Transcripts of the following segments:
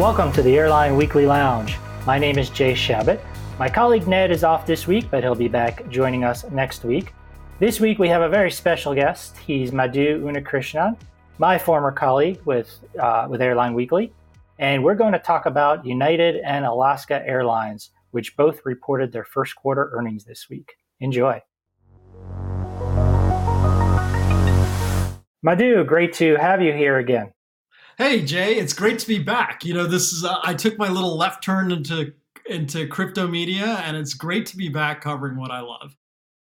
Welcome to the Airline Weekly Lounge. My name is Jay Shabat. My colleague Ned is off this week, but he'll be back joining us next week. This week we have a very special guest. He's Madhu Unnikrishnan, my former colleague with uh, with Airline Weekly, and we're going to talk about United and Alaska Airlines, which both reported their first quarter earnings this week. Enjoy. Madhu, great to have you here again. Hey Jay, it's great to be back. You know, this is uh, I took my little left turn into into crypto media, and it's great to be back covering what I love.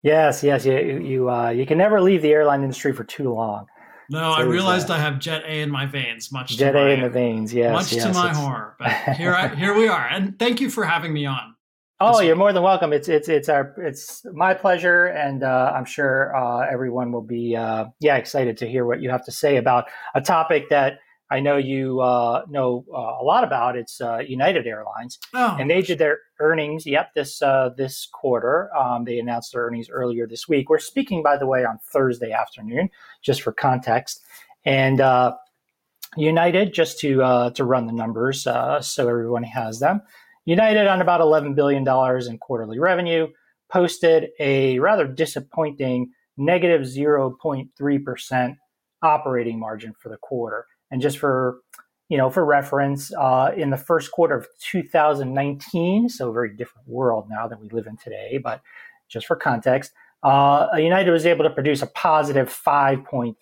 Yes, yes, you you uh, you can never leave the airline industry for too long. No, I realized uh, I have Jet A in my veins. Much Jet A in the veins, yes. Much yes, to my horror, but here I, here we are, and thank you for having me on. Oh, you're more than welcome. It's it's it's our it's my pleasure, and uh, I'm sure uh, everyone will be uh, yeah excited to hear what you have to say about a topic that I know you uh, know uh, a lot about. It's uh, United Airlines, oh. and they did their earnings. Yep, this uh, this quarter. Um, they announced their earnings earlier this week. We're speaking, by the way, on Thursday afternoon, just for context. And uh, United, just to uh, to run the numbers, so everyone has them. United on about eleven billion dollars in quarterly revenue posted a rather disappointing negative zero point three percent operating margin for the quarter. And just for you know, for reference, uh, in the first quarter of 2019, so a very different world now than we live in today, but just for context, uh, United was able to produce a positive 5.3%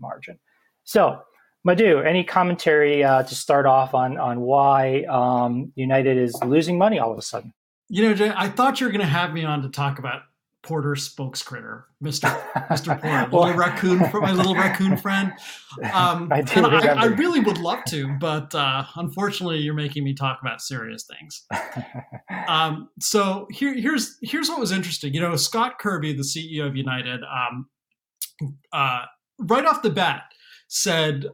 margin. So, Madhu, any commentary uh, to start off on on why um, United is losing money all of a sudden? You know, Jay, I thought you were going to have me on to talk about Porter spokescritter, Mister Mister Porter, well, little raccoon, my little raccoon friend. Um, I and I, I, really would love to, but uh, unfortunately, you're making me talk about serious things. um, so here, here's here's what was interesting. You know, Scott Kirby, the CEO of United, um, uh, right off the bat said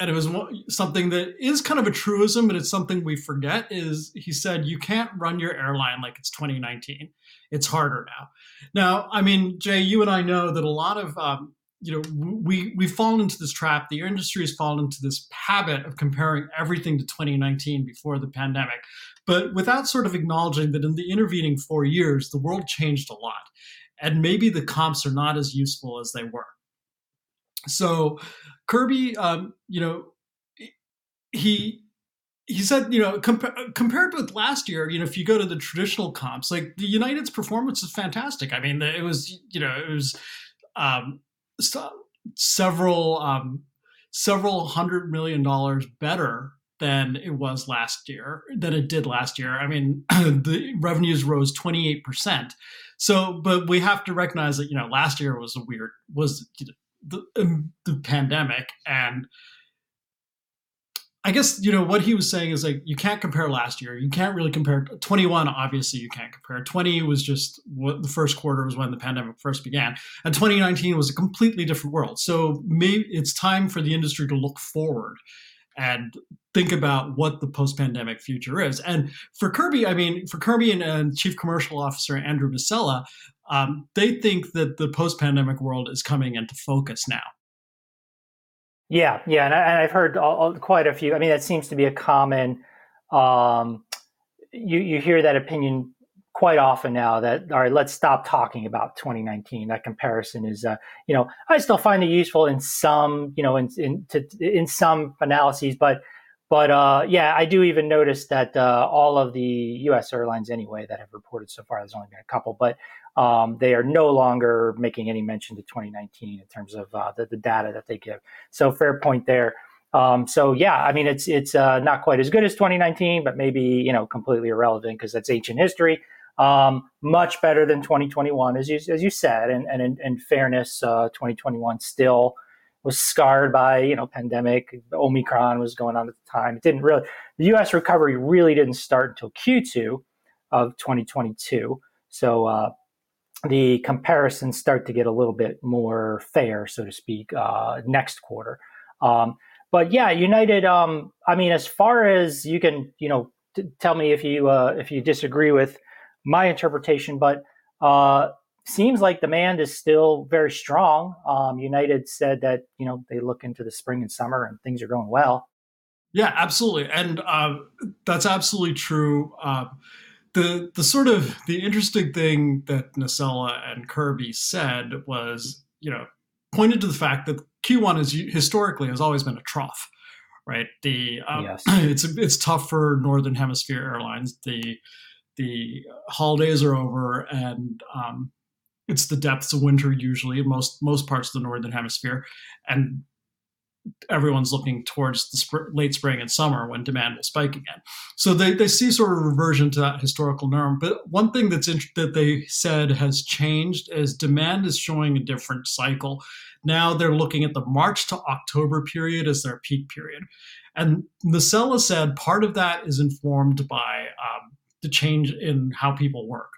and it was something that is kind of a truism, but it's something we forget. Is he said you can't run your airline like it's 2019. It's harder now. Now, I mean, Jay, you and I know that a lot of um, you know we we've fallen into this trap. The industry has fallen into this habit of comparing everything to 2019 before the pandemic, but without sort of acknowledging that in the intervening four years, the world changed a lot, and maybe the comps are not as useful as they were. So Kirby, um, you know, he he said, you know, compa- compared with last year, you know, if you go to the traditional comps, like the United's performance is fantastic. I mean, it was, you know, it was um, several um, several hundred million dollars better than it was last year, than it did last year. I mean, the revenues rose 28%. So, but we have to recognize that, you know, last year was a weird, was the, the pandemic and I guess you know what he was saying is like you can't compare last year. You can't really compare 21. Obviously, you can't compare. 20 was just what the first quarter was when the pandemic first began, and 2019 was a completely different world. So maybe it's time for the industry to look forward and think about what the post-pandemic future is. And for Kirby, I mean, for Kirby and, and Chief Commercial Officer Andrew Nocella, um, they think that the post-pandemic world is coming into focus now. Yeah, yeah, and, I, have heard all, all, quite a few. I mean, that seems to be a common. Um, you you hear that opinion quite often now. That all right, let's stop talking about 2019. That comparison is, uh, you know, I still find it useful in some, you know, in in to, in some analyses, but but uh, yeah, I do even notice that uh, all of the U.S. airlines, anyway, that have reported so far, there's only been a couple, but um, they are no longer making any mention to 2019 in terms of uh, the, the, data that they give. So fair point there. Um, so yeah, I mean it's it's uh, not quite as good as 2019, but maybe you know completely irrelevant because that's ancient history. Um, much better than 2021, as you as you said, and and in, in fairness, uh, 2021 still was scarred by you know pandemic. Omicron was going on at the time. It didn't really. The U.S. recovery really didn't start until Q2 of 2022. So uh, the comparisons start to get a little bit more fair, so to speak, uh, next quarter. Um, but yeah, United. Um, I mean, as far as you can, you know, t- tell me if you uh, if you disagree with my interpretation, but uh, seems like demand is still very strong. Um, United said that you know they look into the spring and summer and things are going well. Yeah, absolutely, and uh, that's absolutely true. Uh, the the sort of the interesting thing that Nocella and Kirby said was, you know, pointed to the fact that Q1 is historically has always been a trough, right? The um, yes. it's it's tough for Northern Hemisphere airlines. The the holidays are over, and um, it's the depths of winter usually in most most parts of the Northern Hemisphere, and everyone's looking towards the sp- late spring and summer when demand will spike again. So they, they see sort of reversion to that historical norm. But one thing that's int- that they said has changed is demand is showing a different cycle. Now they're looking at the March to October period as their peak period. And Nocella said part of that is informed by um, the change in how people work.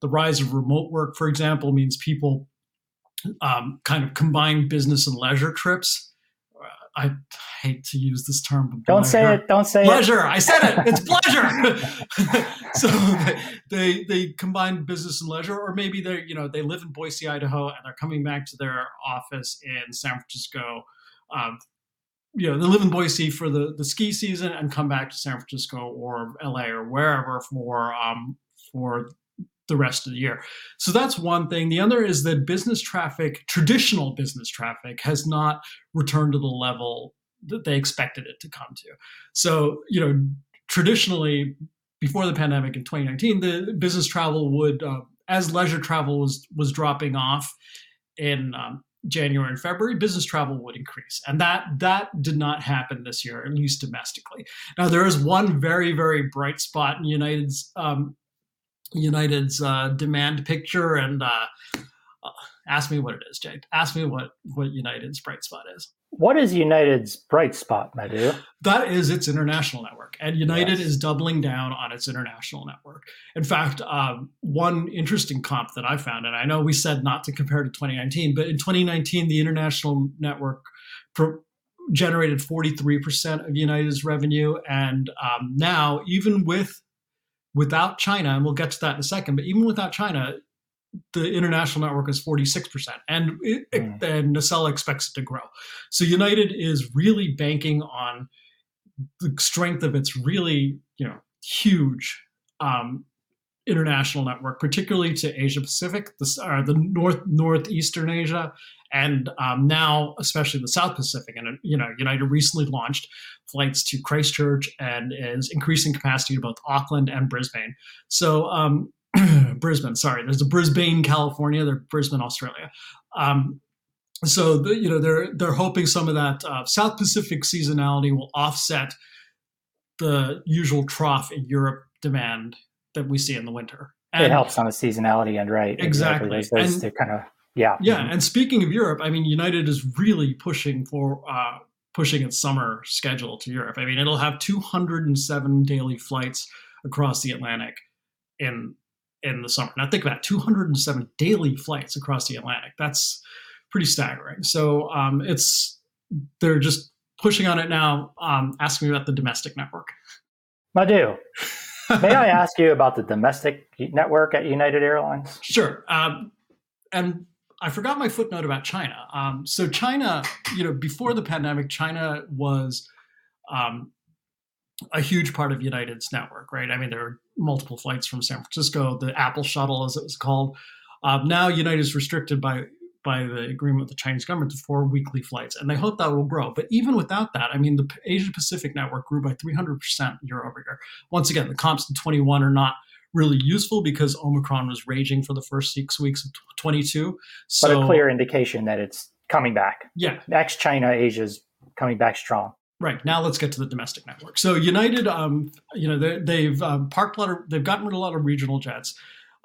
The rise of remote work, for example, means people um, kind of combine business and leisure trips I hate to use this term. But don't say it. Don't say it. pleasure. it. I said it. It's pleasure. so they, they, they combine business and leisure, or maybe they you know they live in Boise, Idaho, and they're coming back to their office in San Francisco. Um, you know, they live in Boise for the the ski season and come back to San Francisco or LA or wherever for um, for the rest of the year. So that's one thing. The other is that business traffic, traditional business traffic, has not returned to the level that they expected it to come to. So, you know, traditionally, before the pandemic in 2019, the business travel would, uh, as leisure travel was was dropping off in um, January and February, business travel would increase, and that that did not happen this year, at least domestically. Now, there is one very very bright spot in United's um, United's uh, demand picture and uh, uh, ask me what it is, Jake. Ask me what what United's bright spot is. What is United's bright spot, Madhu? That is its international network, and United yes. is doubling down on its international network. In fact, um, one interesting comp that I found, and I know we said not to compare to 2019, but in 2019, the international network pro- generated 43% of United's revenue, and um, now even with without China, and we'll get to that in a second, but even without China, the international network is 46%. And, it, mm. and Nocella expects it to grow. So United is really banking on the strength of its really, you know, huge um, international network, particularly to Asia Pacific, the, uh, the North Northeastern Asia, and um, now especially the South Pacific. And you know, United recently launched flights to Christchurch and is increasing capacity to both Auckland and Brisbane. So um, Brisbane, sorry, there's a Brisbane, California, there's Brisbane, Australia. Um, so the, you know they're they're hoping some of that uh, South Pacific seasonality will offset the usual trough in Europe demand that we see in the winter. And it helps on the seasonality end, right? Exactly. exactly. Those, and, kind of yeah. Yeah. Mm-hmm. And speaking of Europe, I mean, United is really pushing for uh, pushing its summer schedule to Europe. I mean, it'll have 207 daily flights across the Atlantic in in the summer. Now think about it, 207 daily flights across the Atlantic. That's pretty staggering. So um, it's they're just pushing on it now. Um, asking me about the domestic network. Madhu, may I ask you about the domestic network at United Airlines? Sure. Um, and I forgot my footnote about China. Um, so China, you know, before the pandemic, China was um, a huge part of United's network, right? I mean, there are multiple flights from San Francisco, the Apple Shuttle, as it was called. Um, now United is restricted by by the agreement with the Chinese government to four weekly flights, and they hope that will grow. But even without that, I mean, the Asia Pacific network grew by 300% year over year. Once again, the comps in 21 are not really useful because Omicron was raging for the first six weeks of 22. So, but a clear indication that it's coming back. Yeah. Ex China, Asia's coming back strong. Right now, let's get to the domestic network. So United, um, you know, they, have um, parked a lot of, they've gotten rid of a lot of regional jets.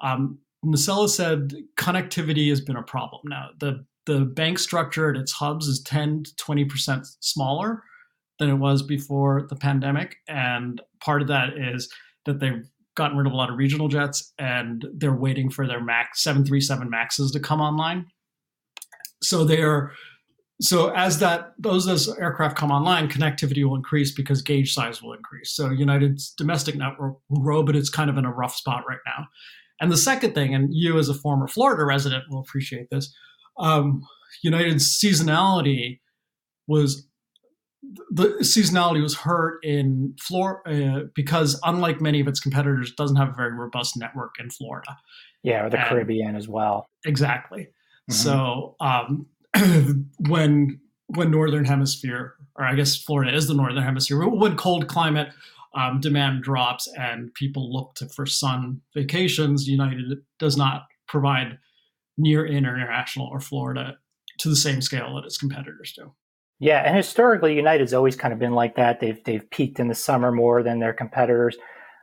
Um, Nocella said connectivity has been a problem. Now the the bank structure at its hubs is 10 to 20 percent smaller than it was before the pandemic, and part of that is that they've gotten rid of a lot of regional jets and they're waiting for their Max 737 Maxes to come online. So they're so as that those those aircraft come online, connectivity will increase because gauge size will increase. So United's domestic network will grow, but it's kind of in a rough spot right now. And the second thing, and you as a former Florida resident will appreciate this, um, United's seasonality was the seasonality was hurt in Florida uh, because, unlike many of its competitors, it doesn't have a very robust network in Florida. Yeah, or the and, Caribbean as well. Exactly. Mm-hmm. So um, when when northern hemisphere, or I guess Florida is the northern hemisphere, when cold climate um, demand drops and people look to for sun vacations, United does not provide near international or Florida to the same scale that its competitors do. Yeah, and historically, United's always kind of been like that. They've they've peaked in the summer more than their competitors.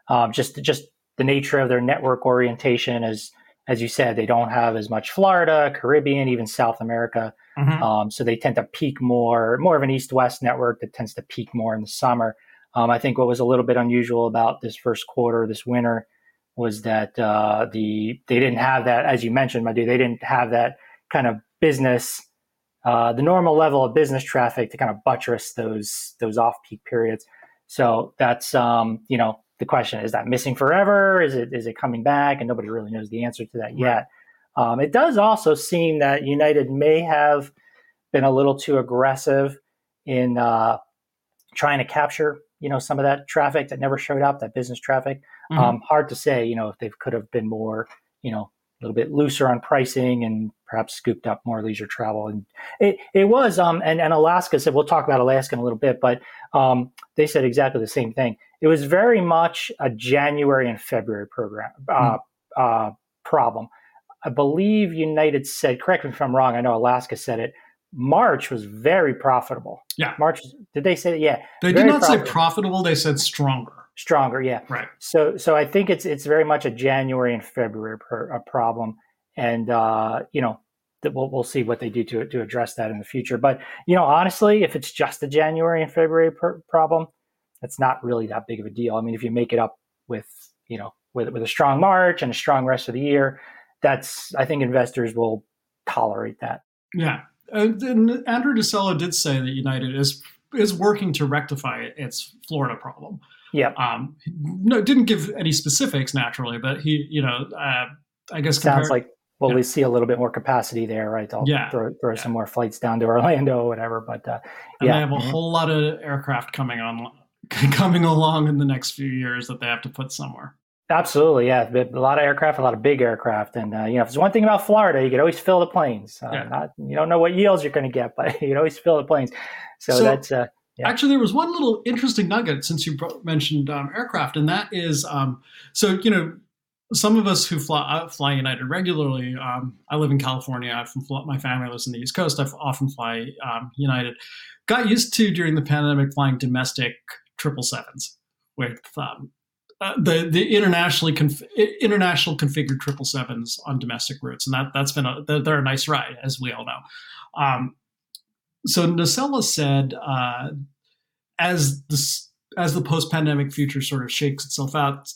Um, just just the nature of their network orientation, as as you said, they don't have as much Florida, Caribbean, even South America. Mm-hmm. Um, so they tend to peak more, more of an east-west network that tends to peak more in the summer. Um, I think what was a little bit unusual about this first quarter, this winter, was that uh, the they didn't have that, as you mentioned, Madhu, they didn't have that kind of business uh, the normal level of business traffic to kind of buttress those those off peak periods. So that's um, you know the question is that missing forever? Is it is it coming back? And nobody really knows the answer to that yet. Um, it does also seem that United may have been a little too aggressive in uh, trying to capture you know some of that traffic that never showed up, that business traffic. Mm-hmm. Um, hard to say, you know, if they could have been more you know a little bit looser on pricing and perhaps scooped up more leisure travel. And it, it was, um, and, and Alaska said, we'll talk about Alaska in a little bit, but um, they said exactly the same thing. It was very much a January and February program uh, mm. uh, problem. I believe United said, correct me if I'm wrong, I know Alaska said it, March was very profitable. Yeah. March, did they say, yeah. They did not profitable. say profitable, they said stronger. Stronger, yeah. Right. So, so I think it's it's very much a January and February per, a problem, and uh, you know, that we'll we'll see what they do to to address that in the future. But you know, honestly, if it's just a January and February per, problem, that's not really that big of a deal. I mean, if you make it up with you know with with a strong March and a strong rest of the year, that's I think investors will tolerate that. Yeah, and, and Andrew Nocella did say that United is is working to rectify its Florida problem. Yeah. Um, no, didn't give any specifics naturally, but he, you know, uh, I guess sounds like well, yeah. we see a little bit more capacity there, right? I'll yeah. throw, throw yeah. some more flights down to Orlando or whatever. But uh, and yeah, they have a mm-hmm. whole lot of aircraft coming on, coming along in the next few years that they have to put somewhere. Absolutely, yeah. A lot of aircraft, a lot of big aircraft, and uh, you know, if there's one thing about Florida, you could always fill the planes. Uh, yeah. not, you don't know what yields you're going to get, but you can always fill the planes. So, so that's uh, yeah. Actually, there was one little interesting nugget since you mentioned um, aircraft, and that is um, so you know some of us who fly, uh, fly United regularly. Um, I live in California. I often fly, my family lives in the East Coast. I often fly um, United. Got used to during the pandemic flying domestic triple sevens with um, uh, the the internationally conf- international configured triple sevens on domestic routes, and that that's been a they're a nice ride, as we all know. Um, so Nocella said, uh, as the as the post pandemic future sort of shakes itself out,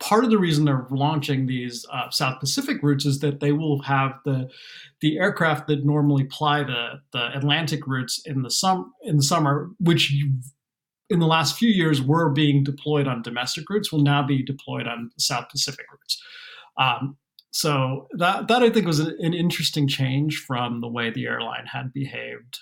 part of the reason they're launching these uh, South Pacific routes is that they will have the the aircraft that normally ply the the Atlantic routes in the sum in the summer, which in the last few years were being deployed on domestic routes, will now be deployed on South Pacific routes. Um, so that that I think was an, an interesting change from the way the airline had behaved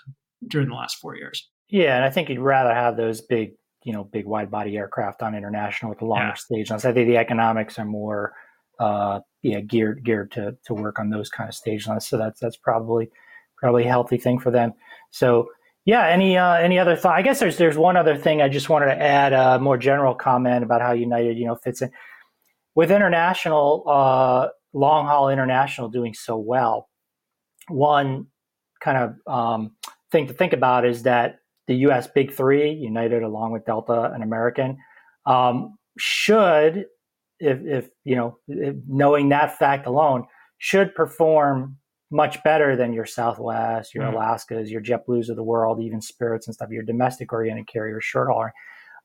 during the last four years. Yeah, and I think you'd rather have those big, you know, big wide body aircraft on international with the longer yeah. stage lengths. I think the economics are more, uh, yeah, geared geared to to work on those kind of stage lengths. So that's that's probably probably a healthy thing for them. So yeah, any uh, any other thought? I guess there's there's one other thing I just wanted to add a more general comment about how United you know fits in with international. Uh, long haul international doing so well, one kind of um, thing to think about is that the U.S. Big Three, United along with Delta and American, um, should, if, if you know, if knowing that fact alone, should perform much better than your Southwest, your mm. Alaskas, your JetBlues of the world, even Spirits and stuff, your domestic oriented carriers, short hauler.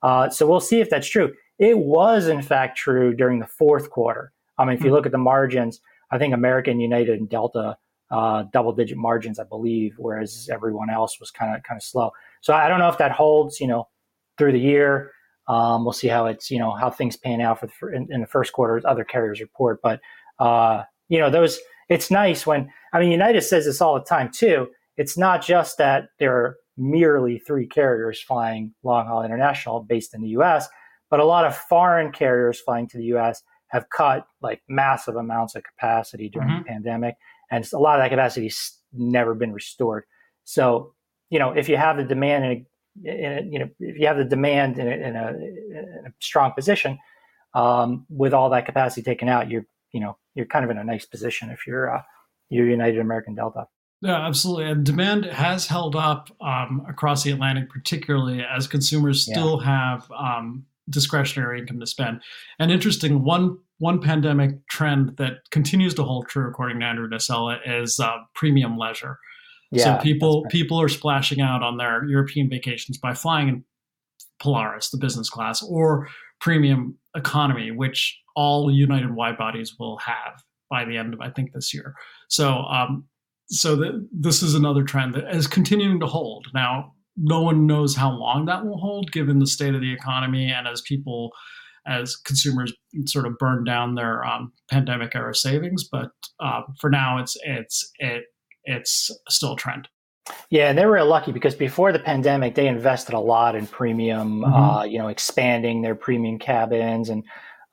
Uh, so we'll see if that's true. It was, in fact, true during the fourth quarter. I mean, if you hmm. look at the margins, I think American, United, and Delta uh, double digit margins, I believe, whereas everyone else was kind of kind of slow. So I don't know if that holds, you know, through the year. Um, we'll see how it's, you know, how things pan out for the, in, in, the first quarter as other carriers report. But uh, you know, those it's nice when I mean United says this all the time too. It's not just that there are merely three carriers flying long haul international based in the US, but a lot of foreign carriers flying to the US have cut like massive amounts of capacity during mm-hmm. the pandemic. And a lot of that capacity has never been restored. So, you know, if you have the demand in a, in a you know, if you have the demand in a, in a, in a strong position, um, with all that capacity taken out, you're, you know, you're kind of in a nice position if you're, uh, you're United American Delta. Yeah, absolutely. And demand has held up um, across the Atlantic, particularly as consumers still yeah. have um, discretionary income to spend. And interesting, one one pandemic trend that continues to hold true, according to Andrew Nocella, is uh, premium leisure. Yeah, so people right. people are splashing out on their European vacations by flying in Polaris, the business class, or premium economy, which all United wide bodies will have by the end of I think this year. So um, so the, this is another trend that is continuing to hold. Now, no one knows how long that will hold, given the state of the economy and as people, as consumers, sort of burn down their um, pandemic era savings. But uh, for now, it's it's it it's still a trend. Yeah, and they were lucky because before the pandemic, they invested a lot in premium, mm-hmm. uh, you know, expanding their premium cabins, and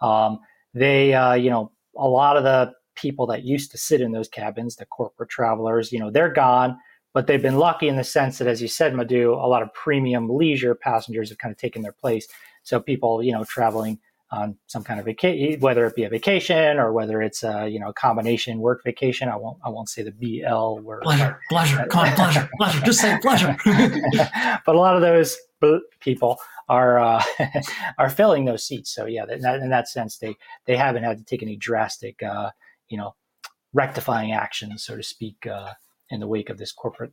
um, they, uh, you know, a lot of the people that used to sit in those cabins, the corporate travelers, you know, they're gone, but they've been lucky in the sense that, as you said, Madhu, a lot of premium leisure passengers have kind of taken their place. So people, you know, traveling on some kind of vacation, whether it be a vacation or whether it's a you know a combination work vacation. I won't I won't say the BL word. Pleasure, pleasure, come on, pleasure, pleasure. Just say pleasure. but a lot of those people are uh, are filling those seats. So yeah, in that, in that sense, they they haven't had to take any drastic uh, you know, rectifying actions, so to speak, uh, in the wake of this corporate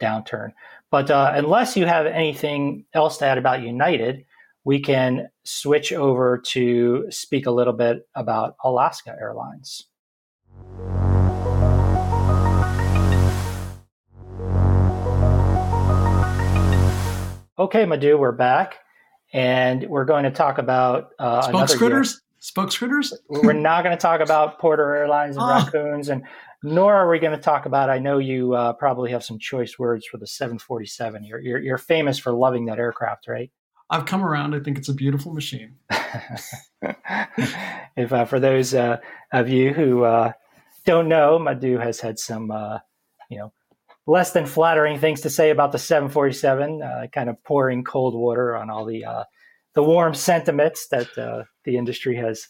downturn. But uh, unless you have anything else to add about United, we can switch over to speak a little bit about Alaska Airlines. Okay, Madhu, we're back, and we're going to talk about uh, spokes critters. Spokes critters? We're not going to talk about Porter Airlines and oh. raccoons, and nor are we going to talk about. I know you uh, probably have some choice words for the 747. You're, you're, you're famous for loving that aircraft, right? I've come around. I think it's a beautiful machine. if uh, for those uh, of you who uh, don't know, Madhu has had some, uh, you know, less than flattering things to say about the 747, uh, kind of pouring cold water on all the the warm sentiments that uh, the industry has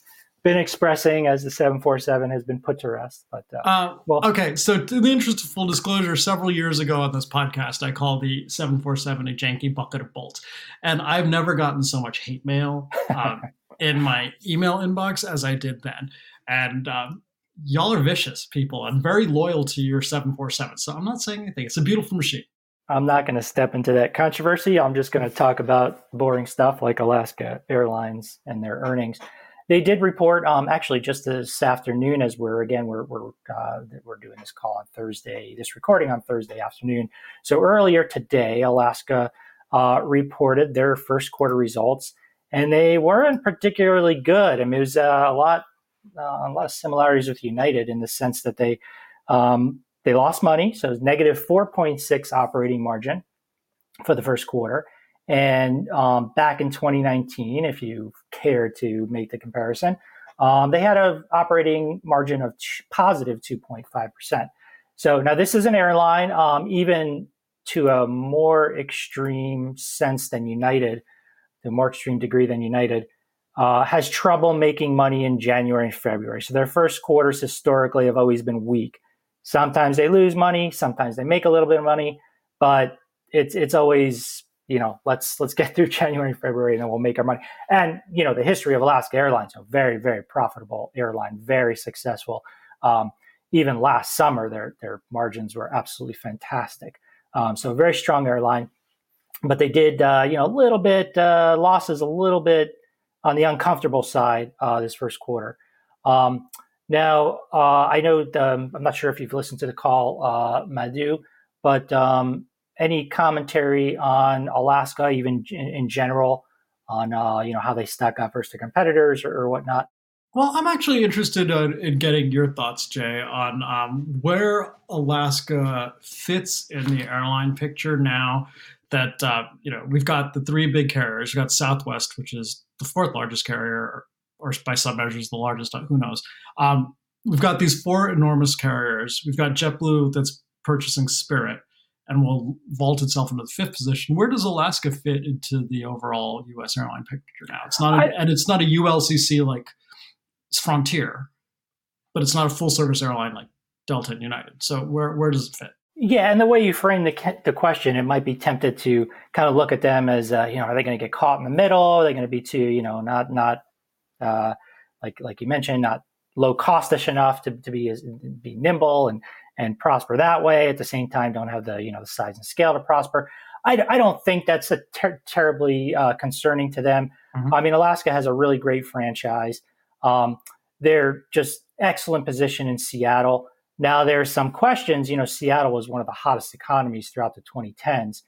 been expressing as the 747 has been put to rest. But uh, uh, well, okay. So, in the interest of full disclosure, several years ago on this podcast, I called the 747 a janky bucket of bolts, and I've never gotten so much hate mail um, in my email inbox as I did then. And um, y'all are vicious people and very loyal to your 747. So I'm not saying anything. It's a beautiful machine. I'm not going to step into that controversy. I'm just going to talk about boring stuff like Alaska Airlines and their earnings. They did report, um, actually, just this afternoon, as we're again we're we're uh, we're doing this call on Thursday, this recording on Thursday afternoon. So earlier today, Alaska uh, reported their first quarter results, and they weren't particularly good. I mean, it was uh, a lot uh, a lot of similarities with United in the sense that they um, they lost money, so negative 4.6 operating margin for the first quarter. And um, back in 2019, if you care to make the comparison, um, they had an operating margin of t- positive 2.5%. So now this is an airline, um, even to a more extreme sense than United, to a more extreme degree than United, uh, has trouble making money in January and February. So their first quarters historically have always been weak. Sometimes they lose money, sometimes they make a little bit of money, but it's it's always you know let's let's get through January, February, and then we'll make our money. And you know the history of Alaska Airlines, a very very profitable airline, very successful. Um, even last summer, their their margins were absolutely fantastic. Um, so very strong airline, but they did uh, you know a little bit uh, losses, a little bit on the uncomfortable side uh, this first quarter. Um, now, uh, I know um, I'm not sure if you've listened to the call, uh, Madhu, but um, any commentary on Alaska, even in, in general, on uh, you know how they stack up versus their competitors or, or whatnot? Well, I'm actually interested in, in getting your thoughts, Jay, on um, where Alaska fits in the airline picture now that uh, you know we've got the three big carriers. We've got Southwest, which is the fourth largest carrier, or by some measures the largest. Who knows? Um, we've got these four enormous carriers. We've got JetBlue that's purchasing Spirit and will vault itself into the fifth position. Where does Alaska fit into the overall U.S. airline picture now? It's not, a, I, and it's not a ULCC like it's Frontier, but it's not a full service airline like Delta and United. So where where does it fit? Yeah, and the way you frame the the question, it might be tempted to kind of look at them as, uh, you know, are they going to get caught in the middle? Are they going to be too, you know, not not uh, like like you mentioned, not low costish enough to, to be as, be nimble and and prosper that way. At the same time, don't have the you know the size and scale to prosper. I, I don't think that's a ter- terribly uh, concerning to them. Mm-hmm. I mean, Alaska has a really great franchise. Um, they're just excellent position in Seattle. Now there's some questions. You know, Seattle was one of the hottest economies throughout the 2010s.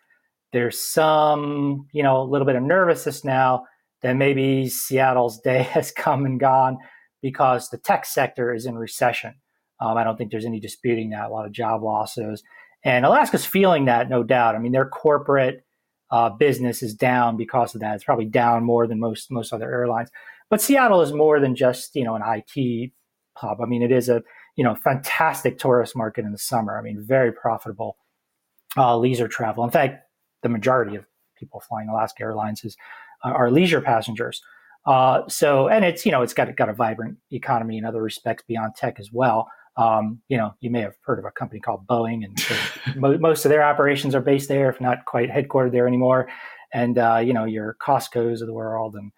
There's some, you know, a little bit of nervousness now that maybe Seattle's day has come and gone because the tech sector is in recession. Um, I don't think there's any disputing that. A lot of job losses, and Alaska's feeling that, no doubt. I mean, their corporate uh, business is down because of that. It's probably down more than most most other airlines. But Seattle is more than just you know an IT hub. I mean, it is a you know fantastic tourist market in the summer. I mean, very profitable uh, leisure travel. In fact, the majority of people flying Alaska Airlines is uh, are leisure passengers. Uh, so, and it's you know it's got got a vibrant economy in other respects beyond tech as well. Um, you know, you may have heard of a company called Boeing, and mo- most of their operations are based there, if not quite headquartered there anymore. And uh, you know, your Costco's of the world, and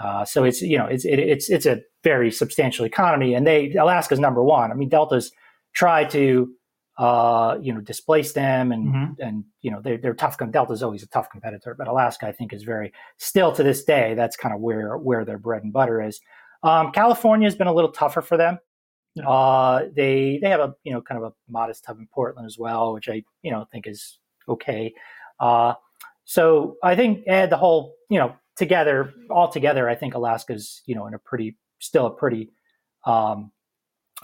uh, so it's you know it's it, it's it's a very substantial economy, and they Alaska's number one. I mean, Delta's tried to uh, you know displace them, and mm-hmm. and you know they're, they're tough. Delta's always a tough competitor, but Alaska I think is very still to this day that's kind of where where their bread and butter is. Um, California has been a little tougher for them. Uh, they they have a you know kind of a modest hub in Portland as well, which I you know think is okay. Uh, so I think add the whole you know together, all together, I think Alaska's, you know, in a pretty, still a pretty um,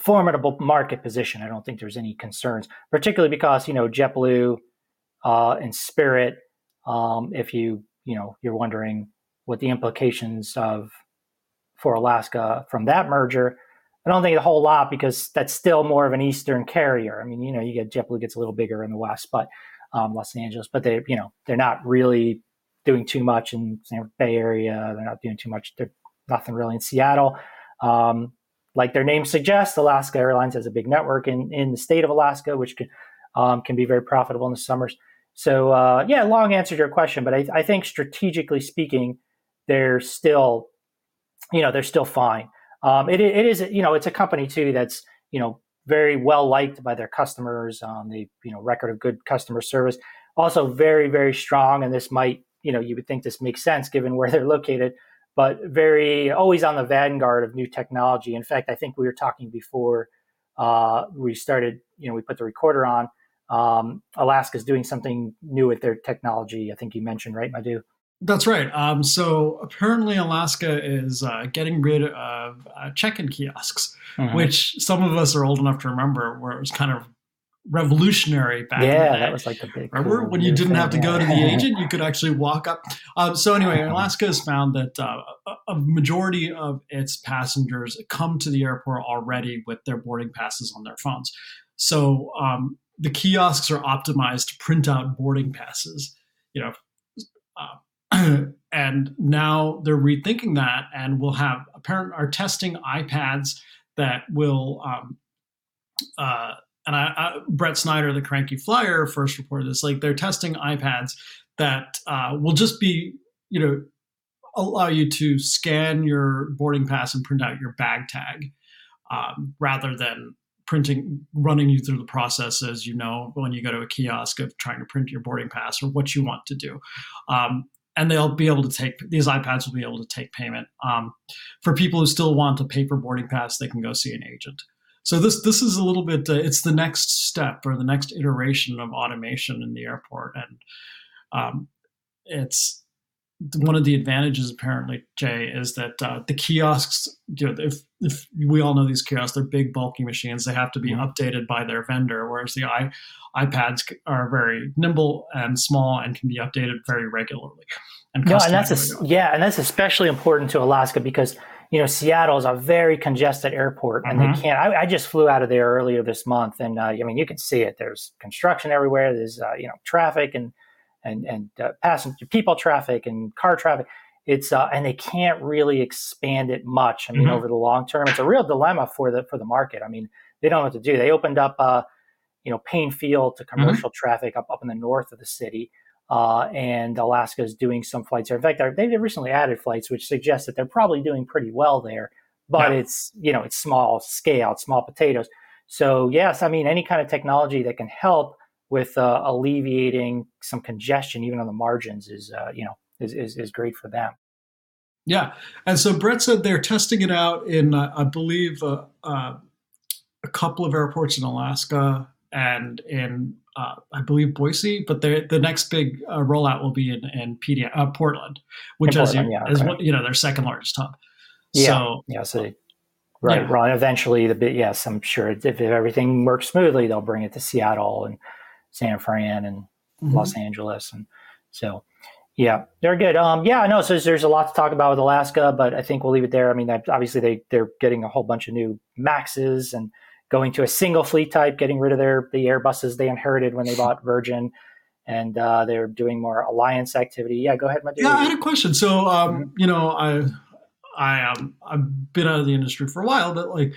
formidable market position. I don't think there's any concerns, particularly because, you know, JetBlue uh, and Spirit, um, if you, you know, you're wondering what the implications of for Alaska from that merger, I don't think a whole lot because that's still more of an Eastern carrier. I mean, you know, you get JetBlue gets a little bigger in the West, but um, Los Angeles, but they, you know, they're not really doing too much in San Bay Area. They're not doing too much. They're nothing really in Seattle. Um, like their name suggests, Alaska Airlines has a big network in, in the state of Alaska, which can um, can be very profitable in the summers. So uh, yeah, long answer to your question, but I, I, think strategically speaking, they're still, you know, they're still fine. Um, it, it is, you know, it's a company too that's you know very well liked by their customers. Um, they you know record of good customer service. Also very very strong, and this might you know you would think this makes sense given where they're located but very always on the vanguard of new technology in fact i think we were talking before uh, we started you know we put the recorder on um, alaska's doing something new with their technology i think you mentioned right madhu that's right. Um, so apparently, Alaska is uh, getting rid of uh, check-in kiosks, mm-hmm. which some of us are old enough to remember, where it was kind of revolutionary back yeah, that was like the big. Remember cool when you didn't have to go to the agent, you could actually walk up. Um, so anyway, Alaska has found that uh, a majority of its passengers come to the airport already with their boarding passes on their phones. So um, the kiosks are optimized to print out boarding passes. You know. And now they're rethinking that, and we'll have apparent are testing iPads that will um, uh, and I, I, Brett Snyder, the cranky flyer, first reported this. Like they're testing iPads that uh, will just be, you know, allow you to scan your boarding pass and print out your bag tag, um, rather than printing, running you through the process as you know when you go to a kiosk of trying to print your boarding pass or what you want to do. Um, and they'll be able to take these iPads will be able to take payment. Um, for people who still want a paper boarding pass, they can go see an agent. So this this is a little bit. Uh, it's the next step or the next iteration of automation in the airport, and um, it's one of the advantages apparently jay is that uh, the kiosks you know if, if we all know these kiosks they're big bulky machines they have to be mm-hmm. updated by their vendor whereas the i ipads are very nimble and small and can be updated very regularly and no, and that's a, yeah and that's especially important to alaska because you know seattle is a very congested airport and mm-hmm. they can't I, I, just flew out of there earlier this month and uh, i mean you can see it there's construction everywhere there's uh, you know traffic and and and uh, passenger people traffic and car traffic. It's uh, and they can't really expand it much. I mean, mm-hmm. over the long term, it's a real dilemma for the for the market. I mean, they don't know what to do. They opened up, uh, you know, Paine Field to mm-hmm. commercial mm-hmm. traffic up up in the north of the city. Uh, and Alaska is doing some flights there. In fact, they've recently added flights, which suggests that they're probably doing pretty well there. But yeah. it's you know it's small scale, it's small potatoes. So yes, I mean any kind of technology that can help with uh, alleviating some congestion, even on the margins, is uh, you know is, is, is great for them. Yeah, and so Brett said they're testing it out in uh, I believe uh, uh, a couple of airports in Alaska and in uh, I believe Boise, but the next big rollout will be in in PD, Portland, which is yeah, is okay. you know their second largest hub. Yeah, so, yeah, so right, yeah. right. Eventually, the bit yes, I'm sure if, if everything works smoothly, they'll bring it to Seattle and San Fran and mm-hmm. Los Angeles, and so yeah, they're good. Um, yeah, I know. So there's a lot to talk about with Alaska, but I think we'll leave it there. I mean, obviously they they're getting a whole bunch of new Maxes and going to a single fleet type, getting rid of their the Airbuses they inherited when they bought Virgin, and uh, they're doing more alliance activity. Yeah, go ahead, Madhu. Yeah, I had a question. So, um, mm-hmm. you know, I I um, I've been out of the industry for a while, but like,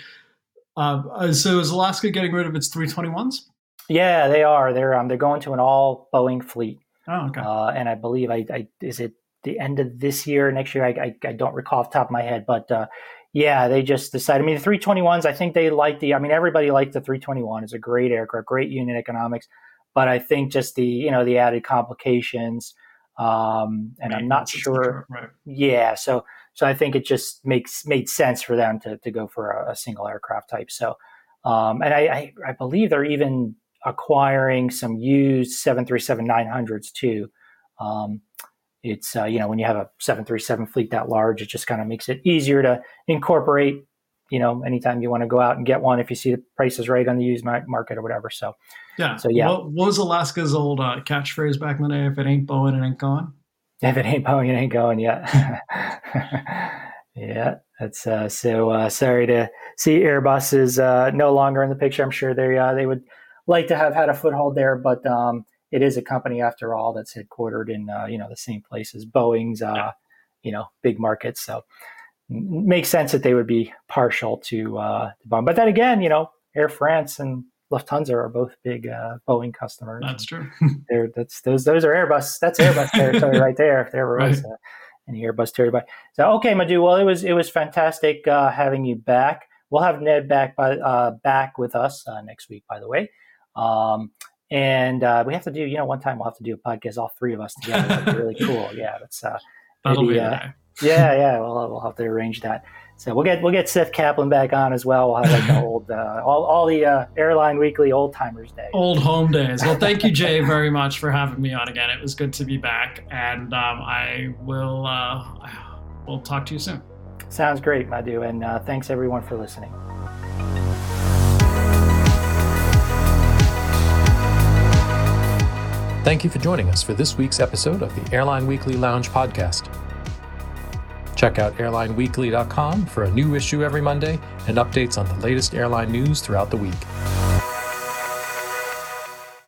uh, so is Alaska getting rid of its 321s? Yeah, they are. They're um, they're going to an all Boeing fleet. Oh, okay. Uh, and I believe I, I, is it the end of this year, next year? I, I, I don't recall off the top of my head, but uh, yeah, they just decided. I mean, the 321s. I think they like the. I mean, everybody liked the 321. It's a great aircraft, great unit economics, but I think just the you know the added complications. Um, and. I'm not sure. Right. Yeah, so so I think it just makes made sense for them to to go for a, a single aircraft type. So, um, and I, I, I believe they're even acquiring some used 737 900s too. Um, it's uh, you know when you have a 737 fleet that large, it just kind of makes it easier to incorporate. You know, anytime you want to go out and get one, if you see the prices right on the used market or whatever. So, yeah. So yeah, what, what was Alaska's old uh, catchphrase back in the day? If it ain't Boeing, it ain't going. If it ain't Boeing, it ain't going yet. yeah, that's uh, so. Uh, sorry to see Airbus is uh, no longer in the picture. I'm sure they uh, they would like to have had a foothold there, but um, it is a company after all that's headquartered in uh, you know the same place as Boeing's uh, you know big markets. So makes sense that they would be partial to, uh, to Boeing. But then again, you know, Air France and Lufthansa are both big uh, Boeing customers. That's true. they're, that's those those are Airbus. That's Airbus territory right there. If there ever right. was uh, any Airbus territory. So okay, Madhu. Well, it was it was fantastic uh, having you back. We'll have Ned back by uh, back with us uh, next week. By the way, um, and uh, we have to do, you know, one time we'll have to do a podcast, all three of us together. That'd be really cool. Yeah, that's uh, maybe, uh, yeah, yeah. We'll we'll have to arrange that. So we'll get we'll get Seth Kaplan back on as well. We'll have like the old uh, all all the uh, Airline Weekly old timers day, old home days. Well, thank you, Jay, very much for having me on again. It was good to be back, and um, I will uh, we'll talk to you soon. Sounds great, Madhu, and uh, thanks everyone for listening. Thank you for joining us for this week's episode of the Airline Weekly Lounge podcast. Check out airlineweekly.com for a new issue every Monday and updates on the latest airline news throughout the week.